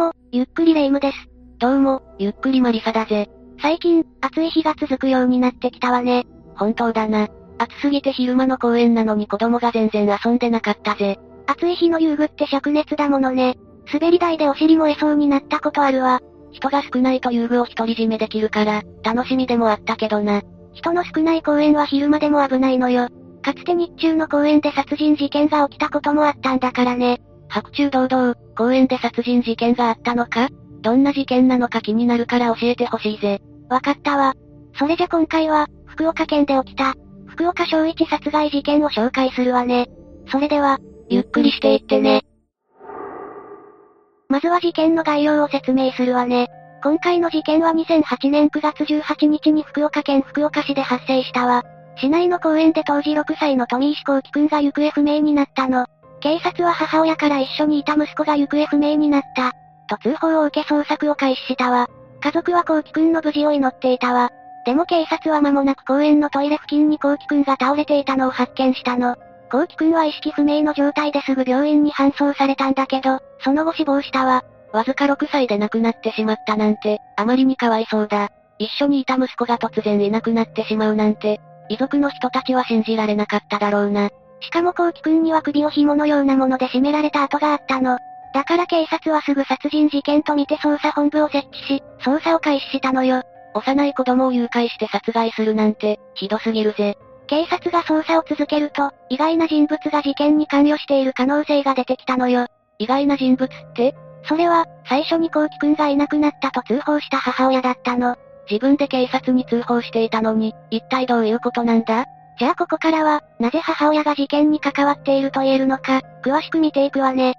も、ゆっくりレ夢ムです。どうも、ゆっくりマリサだぜ。最近、暑い日が続くようになってきたわね。本当だな。暑すぎて昼間の公園なのに子供が全然遊んでなかったぜ。暑い日の遊具って灼熱だものね。滑り台でお尻燃えそうになったことあるわ。人が少ないと遊具を独り占めできるから、楽しみでもあったけどな。人の少ない公園は昼間でも危ないのよ。かつて日中の公園で殺人事件が起きたこともあったんだからね。白昼堂々、公園で殺人事件があったのか？どんな事件なのか気になるから教えてほしいぜ。わかったわ。それじゃ今回は、福岡県で起きた、福岡小一殺害事件を紹介するわね。それでは、ゆっくりしていってね。まずは事件の概要を説明するわね。今回の事件は2008年9月18日に福岡県福岡市で発生したわ。市内の公園で当時6歳の富石幸輝くんが行方不明になったの。警察は母親から一緒にいた息子が行方不明になった。と通報を受け捜索を開始したわ。家族は幸輝くんの無事を祈っていたわ。でも警察は間もなく公園のトイレ付近に幸輝くんが倒れていたのを発見したの。幸輝くんは意識不明の状態ですぐ病院に搬送されたんだけど、その後死亡したわ。わずか6歳で亡くなってしまったなんて、あまりにかわいそうだ。一緒にいた息子が突然いなくなってしまうなんて、遺族の人たちは信じられなかっただろうな。しかも幸輝くんには首を紐のようなもので絞められた跡があったの。だから警察はすぐ殺人事件と見て捜査本部を設置し、捜査を開始したのよ。幼い子供を誘拐して殺害するなんて、ひどすぎるぜ。警察が捜査を続けると、意外な人物が事件に関与している可能性が出てきたのよ。意外な人物って？それは、最初に幸輝くんがいなくなったと通報した母親だったの。自分で警察に通報していたのに、一体どういうことなんだ？じゃあここからは、なぜ母親が事件に関わっていると言えるのか、詳しく見ていくわね。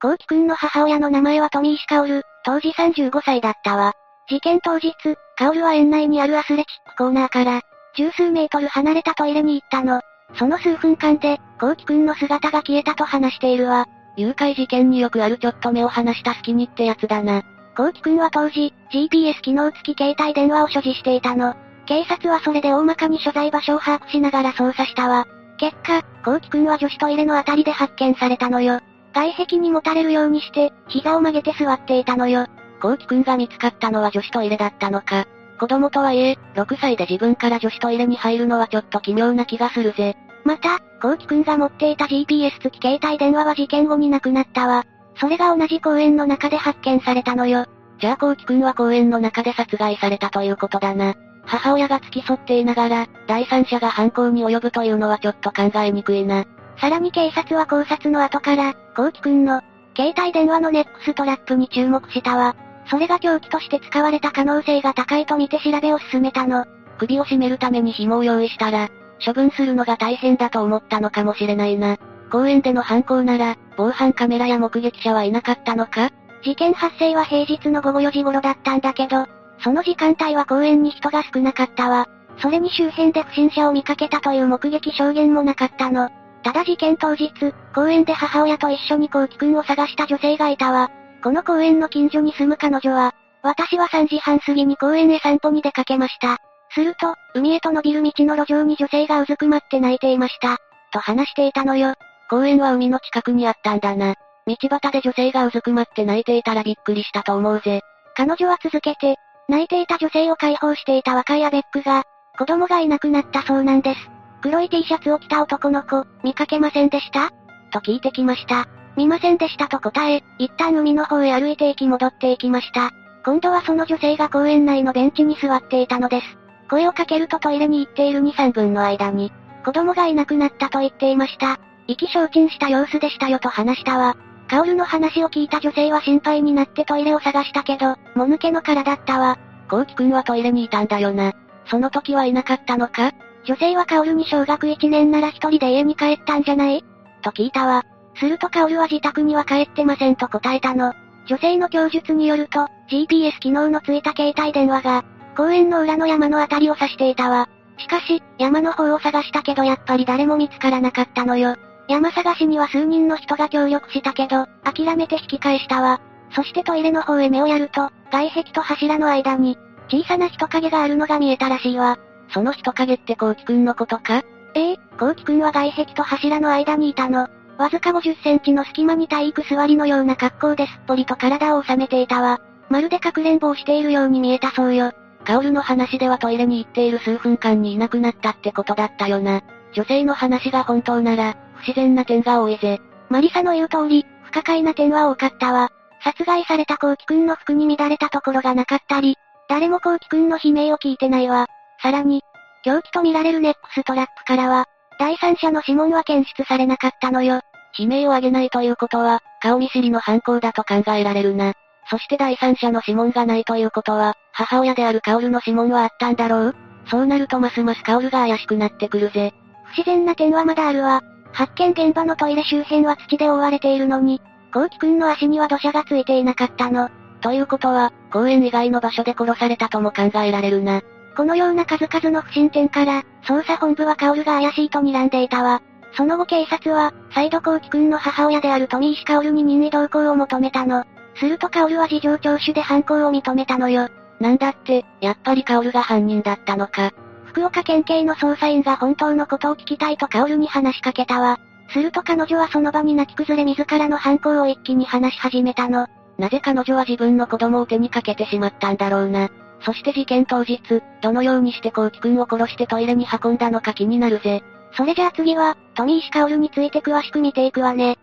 幸輝くんの母親の名前は富石薫、当時35歳だったわ。事件当日、薫は園内にあるアスレチックコーナーから、十数メートル離れたトイレに行ったの。その数分間で、幸輝くんの姿が消えたと話しているわ。誘拐事件によくあるちょっと目を離した隙にってやつだな。幸輝くんは当時、GPS 機能付き携帯電話を所持していたの。警察はそれで大まかに所在場所を把握しながら捜査したわ。結果、幸輝くんは女子トイレのあたりで発見されたのよ。外壁にもたれるようにして、膝を曲げて座っていたのよ。幸輝くんが見つかったのは女子トイレだったのか。子供とはいえ、6歳で自分から女子トイレに入るのはちょっと奇妙な気がするぜ。また、幸輝くんが持っていた GPS 付き携帯電話は事件後になくなったわ。それが同じ公園の中で発見されたのよ。じゃあ幸輝くんは公園の中で殺害されたということだな。母親が付き添っていながら、第三者が犯行に及ぶというのはちょっと考えにくいな。さらに警察は考察の後から、幸輝くんの、携帯電話のネックストラップに注目したわ。それが凶器として使われた可能性が高いと見て調べを進めたの。首を絞めるために紐を用意したら、処分するのが大変だと思ったのかもしれないな。公園での犯行なら、防犯カメラや目撃者はいなかったのか？事件発生は平日の午後4時頃だったんだけど、その時間帯は公園に人が少なかったわ。それに周辺で不審者を見かけたという目撃証言もなかったの。ただ事件当日、公園で母親と一緒に幸輝くんを探した女性がいたわ。この公園の近所に住む彼女は、私は3時半過ぎに公園へ散歩に出かけました。すると、海へと伸びる道の路上に女性がうずくまって泣いていました。と話していたのよ。公園は海の近くにあったんだな。道端で女性がうずくまって泣いていたらびっくりしたと思うぜ。彼女は続けて、泣いていた女性を解放していた若いアベックが、子供がいなくなったそうなんです。黒い T シャツを着た男の子、見かけませんでした？と聞いてきました。見ませんでしたと答え、一旦海の方へ歩いて行き戻っていきました。今度はその女性が公園内のベンチに座っていたのです。声をかけるとトイレに行っている2、3分の間に、子供がいなくなったと言っていました。意気消沈した様子でしたよと話したわ。カオルの話を聞いた女性は心配になってトイレを探したけど、もぬけの殻だったわ。コウキくんはトイレにいたんだよな。その時はいなかったのか？女性はカオルに小学1年なら一人で家に帰ったんじゃない？と聞いたわ。するとカオルは自宅には帰ってませんと答えたの。女性の供述によると、GPS 機能のついた携帯電話が、公園の裏の山のあたりを指していたわ。しかし、山の方を探したけどやっぱり誰も見つからなかったのよ。山探しには数人の人が協力したけど、諦めて引き返したわ。そしてトイレの方へ目をやると、外壁と柱の間に、小さな人影があるのが見えたらしいわ。その人影ってコウキくんのことか？ええ、コウキくんは外壁と柱の間にいたの。わずか50センチの隙間に体育座りのような格好ですっぽりと体を収めていたわ。まるでかくれんぼをしているように見えたそうよ。カオルの話ではトイレに行っている数分間にいなくなったってことだったよな。女性の話が本当なら、不自然な点が多いぜ。マリサの言う通り、不可解な点は多かったわ。殺害されたコウキくんの服に乱れたところがなかったり、誰もコウキくんの悲鳴を聞いてないわ。さらに、凶器と見られるネックストラップからは、第三者の指紋は検出されなかったのよ。悲鳴を上げないということは、顔見知りの犯行だと考えられるな。そして第三者の指紋がないということは、母親であるカオルの指紋はあったんだろう？そうなるとますますカオルが怪しくなってくるぜ。不自然な点はまだあるわ。発見現場のトイレ周辺は土で覆われているのに、コウキくんの足には土砂がついていなかったの。ということは、公園以外の場所で殺されたとも考えられるな。このような数々の不審点から、捜査本部はカオルが怪しいと睨んでいたわ。その後警察は、再度コウキくんの母親である富石カオルに任意同行を求めたの。するとカオルは事情聴取で犯行を認めたのよ。なんだって、やっぱりカオルが犯人だったのか。福岡県警の捜査員が本当のことを聞きたいとカオルに話しかけたわ。すると彼女はその場に泣き崩れ自らの犯行を一気に話し始めたの。なぜ彼女は自分の子供を手にかけてしまったんだろうな。そして事件当日、どのようにしてコウキ君を殺してトイレに運んだのか気になるぜ。それじゃあ次は、富石カオルについて詳しく見ていくわね。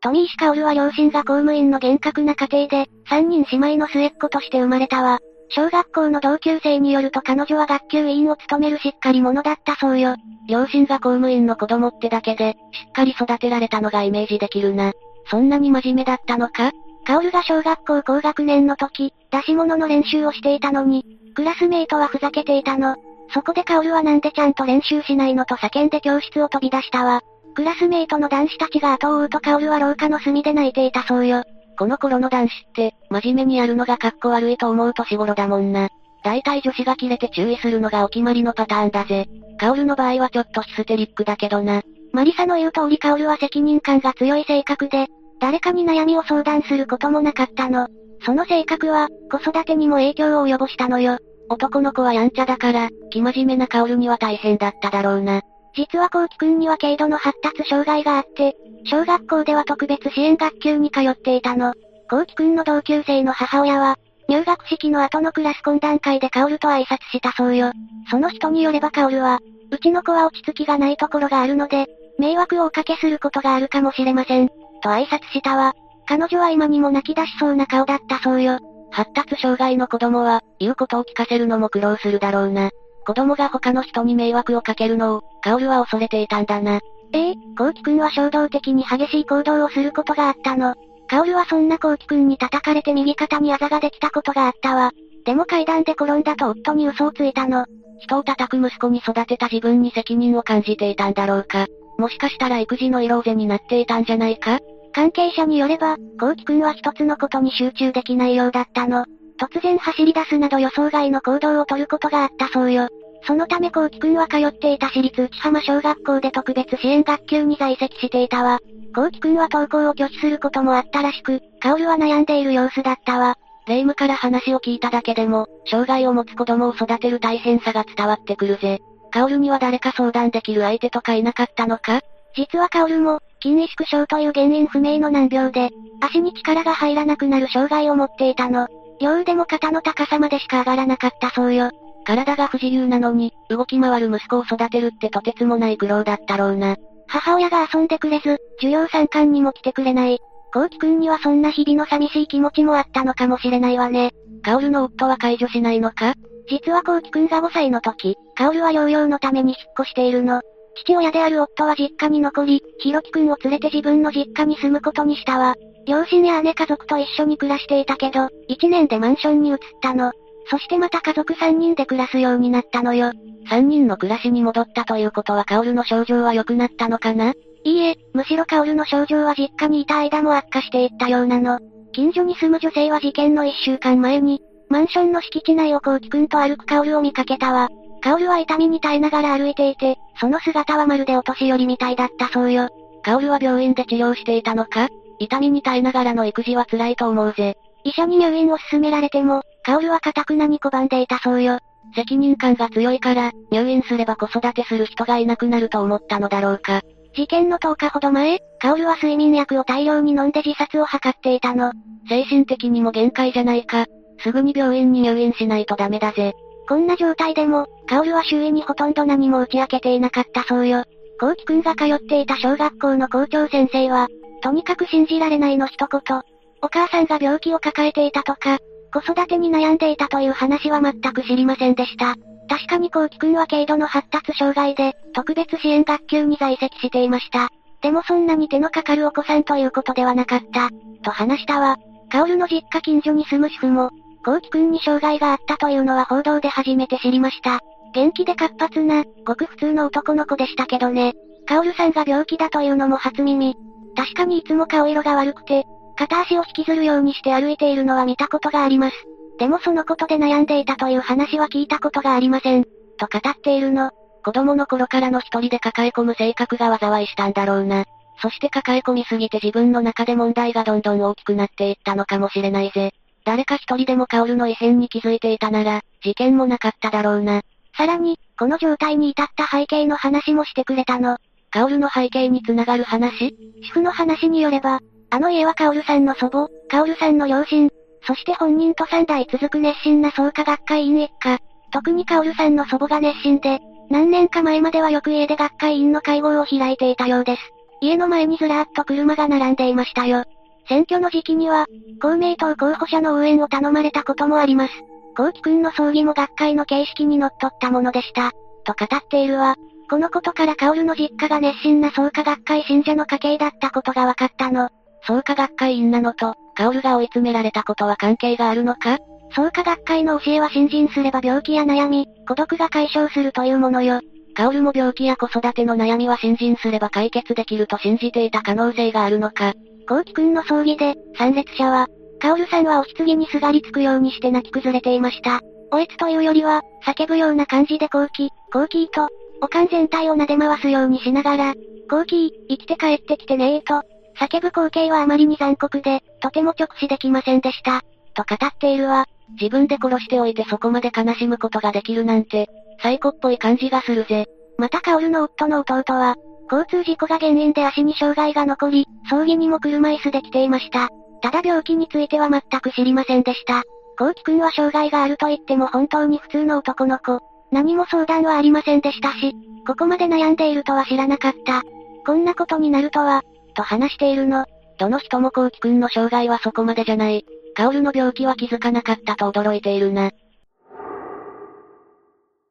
富石カオルは両親が公務員の厳格な家庭で、三人姉妹の末っ子として生まれたわ。小学校の同級生によると彼女は学級委員を務めるしっかり者だったそうよ。両親が公務員の子供ってだけで、しっかり育てられたのがイメージできるな。そんなに真面目だったのか？カオルが小学校高学年の時、出し物の練習をしていたのに、クラスメイトはふざけていたの。そこでカオルはなんでちゃんと練習しないのと叫んで教室を飛び出したわ。クラスメイトの男子たちが後を追うとカオルは廊下の隅で泣いていたそうよ。この頃の男子って、真面目にやるのが格好悪いと思う年頃だもんな。大体女子が切れて注意するのがお決まりのパターンだぜ。カオルの場合はちょっとヒステリックだけどな。マリサの言う通りカオルは責任感が強い性格で、誰かに悩みを相談することもなかったの。その性格は、子育てにも影響を及ぼしたのよ。男の子はやんちゃだから、気真面目なカオルには大変だっただろうな。実はコウキくんには軽度の発達障害があって、小学校では特別支援学級に通っていたの。コウキくんの同級生の母親は、入学式の後のクラス懇談会でカオルと挨拶したそうよ。その人によればカオルは、うちの子は落ち着きがないところがあるので、迷惑をおかけすることがあるかもしれません。と挨拶したわ。彼女は今にも泣き出しそうな顔だったそうよ。発達障害の子供は、言うことを聞かせるのも苦労するだろうな。子供が他の人に迷惑をかけるのを、カオルは恐れていたんだな。ええコウキくんは衝動的に激しい行動をすることがあったの。カオルはそんなコウキくんに叩かれて右肩にあざができたことがあったわ。でも階段で転んだと夫に嘘をついたの。人を叩く息子に育てた自分に責任を感じていたんだろうか。もしかしたら育児の色ぜになっていたんじゃないか関係者によれば、コウキくんは一つのことに集中できないようだったの。突然走り出すなど予想外の行動をとることがあったそうよ。そのためコウキくんは通っていた私立内浜小学校で特別支援学級に在籍していたわ。コウキくんは登校を拒否することもあったらしく、カオルは悩んでいる様子だったわ。霊夢から話を聞いただけでも、障害を持つ子供を育てる大変さが伝わってくるぜ。カオルには誰か相談できる相手とかいなかったのか？実はカオルも、筋萎縮症という原因不明の難病で、足に力が入らなくなる障害を持っていたの。両腕も肩の高さまでしか上がらなかったそうよ。体が不自由なのに、動き回る息子を育てるってとてつもない苦労だったろうな。母親が遊んでくれず、授業参観にも来てくれない。コウキくんにはそんな日々の寂しい気持ちもあったのかもしれないわね。カオルの夫は解除しないのか？実はコウキくんが5歳の時、カオルは療養のために引っ越しているの。父親である夫は実家に残り、ヒロキくんを連れて自分の実家に住むことにしたわ。両親や姉家族と一緒に暮らしていたけど、1年でマンションに移ったの。そしてまた家族3人で暮らすようになったのよ。3人の暮らしに戻ったということはカオルの症状は良くなったのかな？いいえ、むしろカオルの症状は実家にいた間も悪化していったようなの。近所に住む女性は事件の1週間前に、マンションの敷地内をコウキくんと歩くカオルを見かけたわ。カオルは痛みに耐えながら歩いていて、その姿はまるでお年寄りみたいだったそうよ。カオルは病院で治療していたのか？痛みに耐えながらの育児は辛いと思うぜ。医者に入院を勧められても、カオルは堅くなに拒んでいたそうよ。責任感が強いから、入院すれば子育てする人がいなくなると思ったのだろうか。事件の10日ほど前、カオルは睡眠薬を大量に飲んで自殺を図っていたの。精神的にも限界じゃないか。すぐに病院に入院しないとダメだぜ。こんな状態でも、カオルは周囲にほとんど何も打ち明けていなかったそうよ。コウキくんが通っていた小学校の校長先生は、とにかく信じられないの一言。お母さんが病気を抱えていたとか、子育てに悩んでいたという話は全く知りませんでした。確かにコウキくんは軽度の発達障害で、特別支援学級に在籍していました。でもそんなに手のかかるお子さんということではなかった、と話したわ。カオルの実家近所に住む主婦も、コウキくんに障害があったというのは報道で初めて知りました。元気で活発な、ごく普通の男の子でしたけどね。カオルさんが病気だというのも初耳。確かにいつも顔色が悪くて、片足を引きずるようにして歩いているのは見たことがあります。でもそのことで悩んでいたという話は聞いたことがありません。と語っているの。子供の頃からの一人で抱え込む性格が災いしたんだろうな。そして抱え込みすぎて自分の中で問題がどんどん大きくなっていったのかもしれないぜ。誰か一人でもカオルの異変に気づいていたなら、事件もなかっただろうな。さらに、この状態に至った背景の話もしてくれたの。カオルの背景につながる話？主婦の話によれば、あの家はカオルさんの祖母、カオルさんの両親、そして本人と三代続く熱心な創価学会員一家。特にカオルさんの祖母が熱心で、何年か前まではよく家で学会員の会合を開いていたようです。家の前にずらーっと車が並んでいましたよ。選挙の時期には、公明党候補者の応援を頼まれたこともあります。コウキくんの葬儀も学会の形式にのっったものでした。と語っているわ。このことからカオルの実家が熱心な創価学会信者の家系だったことが分かったの。創価学会員なのと、カオルが追い詰められたことは関係があるのか？創価学会の教えは新人すれば病気や悩み、孤独が解消するというものよ。カオルも病気や子育ての悩みは新人すれば解決できると信じていた可能性があるのか？コウキくんの葬儀で、参列者は、カオルさんはお棺にすがりつくようにして泣き崩れていました。おえつというよりは、叫ぶような感じでコウキ、コウキーと、おかん全体を撫で回すようにしながら、コウキー、生きて帰ってきてねーと、叫ぶ光景はあまりに残酷で、とても直視できませんでした。と語っているわ。自分で殺しておいてそこまで悲しむことができるなんて、サイコっぽい感じがするぜ。またカオルの夫の弟は、交通事故が原因で足に障害が残り、葬儀にも車椅子で来ていました。ただ病気については全く知りませんでした。コウキくんは障害があると言っても本当に普通の男の子。何も相談はありませんでしたし、ここまで悩んでいるとは知らなかった。こんなことになるとは、と話しているの。どの人もコウキくんの障害はそこまでじゃない。カオルの病気は気づかなかったと驚いているな。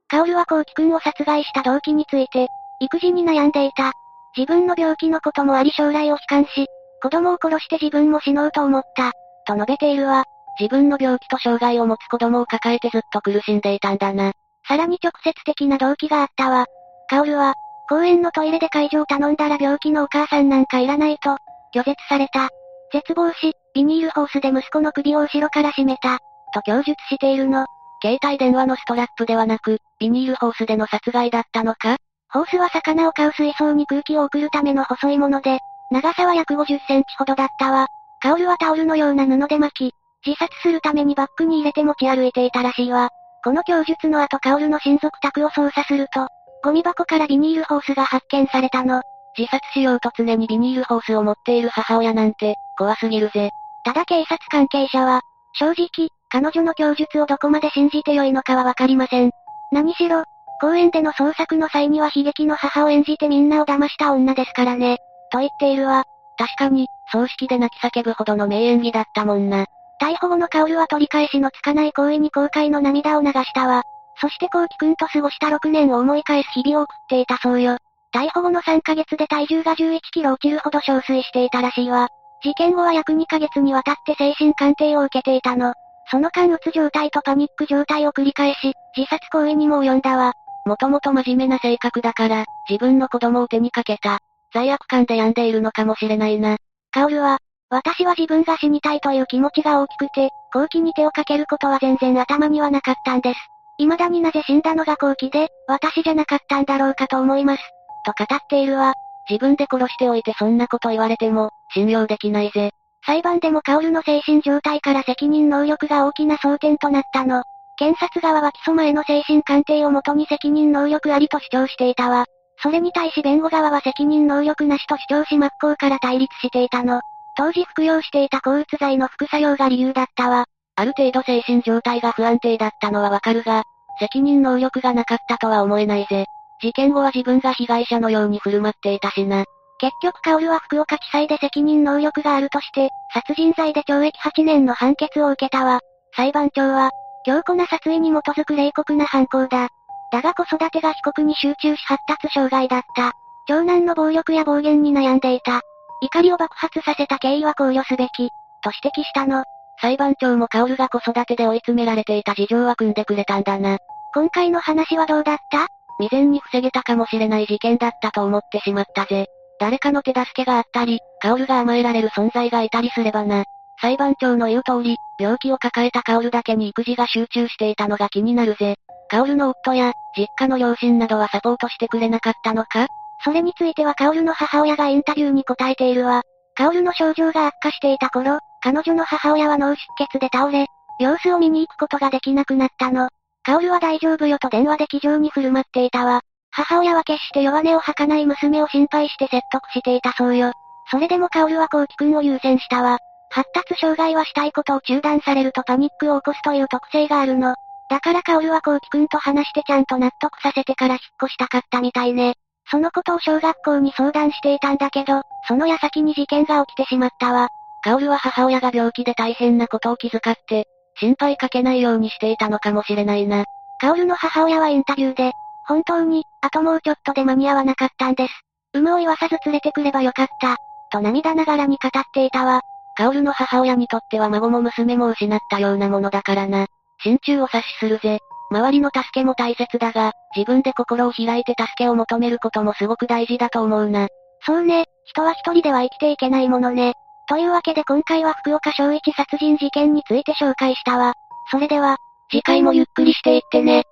カオルはコウキくんを殺害した動機について、育児に悩んでいた。自分の病気のこともあり将来を悲観し、子供を殺して自分も死のうと思った。と述べているわ。自分の病気と障害を持つ子供を抱えてずっと苦しんでいたんだな。さらに直接的な動機があったわ。カオルは、公園のトイレで介助を頼んだら病気のお母さんなんかいらないと、拒絶された。絶望し、ビニールホースで息子の首を後ろから絞めた、と供述しているの。携帯電話のストラップではなく、ビニールホースでの殺害だったのか？ホースは魚を飼う水槽に空気を送るための細いもので、長さは約50センチほどだったわ。カオルはタオルのような布で巻き、自殺するためにバッグに入れて持ち歩いていたらしいわ。この供述の後カオルの親族宅を捜査すると、ゴミ箱からビニールホースが発見されたの。自殺しようと常にビニールホースを持っている母親なんて、怖すぎるぜ。ただ警察関係者は、正直、彼女の供述をどこまで信じてよいのかはわかりません。何しろ、公園での捜索の際には悲劇の母を演じてみんなを騙した女ですからね。と言っているわ。確かに、葬式で泣き叫ぶほどの名演技だったもんな。逮捕後のカオルは取り返しのつかない行為に後悔の涙を流したわ。そしてコウキくんと過ごした6年を思い返す日々を送っていたそうよ。逮捕後の3ヶ月で体重が11キロ落ちるほど憔悴していたらしいわ。事件後は約2ヶ月にわたって精神鑑定を受けていたの。その間うつ状態とパニック状態を繰り返し、自殺行為にも及んだわ。もともと真面目な性格だから、自分の子供を手にかけた。罪悪感で病んでいるのかもしれないな。カオルは、私は自分が死にたいという気持ちが大きくて、後期に手をかけることは全然頭にはなかったんです。未だになぜ死んだのが後期で、私じゃなかったんだろうかと思います。と語っているわ。自分で殺しておいてそんなこと言われても、信用できないぜ。裁判でもカオルの精神状態から責任能力が大きな争点となったの。検察側は起訴前の精神鑑定をもとに責任能力ありと主張していたわ。それに対し弁護側は責任能力なしと主張し真っ向から対立していたの。当時服用していた抗うつ剤の副作用が理由だったわ。ある程度精神状態が不安定だったのはわかるが、責任能力がなかったとは思えないぜ。事件後は自分が被害者のように振る舞っていたしな。結局カオルは福岡地裁で責任能力があるとして、殺人罪で懲役8年の判決を受けたわ。裁判長は、強固な殺意に基づく冷酷な犯行だ。だが子育てが被告に集中し発達障害だった。長男の暴力や暴言に悩んでいた。怒りを爆発させた経緯は考慮すべき、と指摘したの。裁判長もカオルが子育てで追い詰められていた事情は組んでくれたんだな。今回の話はどうだった？未然に防げたかもしれない事件だったと思ってしまったぜ。誰かの手助けがあったり、カオルが甘えられる存在がいたりすればな。裁判長の言う通り、病気を抱えたカオルだけに育児が集中していたのが気になるぜ。カオルの夫や、実家の両親などはサポートしてくれなかったのか？それについてはカオルの母親がインタビューに答えているわ。カオルの症状が悪化していた頃、彼女の母親は脳出血で倒れ、様子を見に行くことができなくなったの。カオルは大丈夫よと電話で気丈に振る舞っていたわ。母親は決して弱音を吐かない娘を心配して説得していたそうよ。それでもカオルはコウキ君を優先したわ。発達障害はしたいことを中断されるとパニックを起こすという特性があるの。だからカオルはコウキ君と話してちゃんと納得させてから引っ越したかったみたいね。そのことを小学校に相談していたんだけど、その矢先に事件が起きてしまったわ。カオルは母親が病気で大変なことを気遣って、心配かけないようにしていたのかもしれないな。カオルの母親はインタビューで、本当に、あともうちょっとで間に合わなかったんです。有無を言わさず連れてくればよかった。と涙ながらに語っていたわ。カオルの母親にとっては孫も娘も失ったようなものだからな。心中を察しするぜ。周りの助けも大切だが、自分で心を開いて助けを求めることもすごく大事だと思うな。そうね、人は一人では生きていけないものね。というわけで今回は福岡小一殺人事件について紹介したわ。それでは、次回もゆっくりしていってね。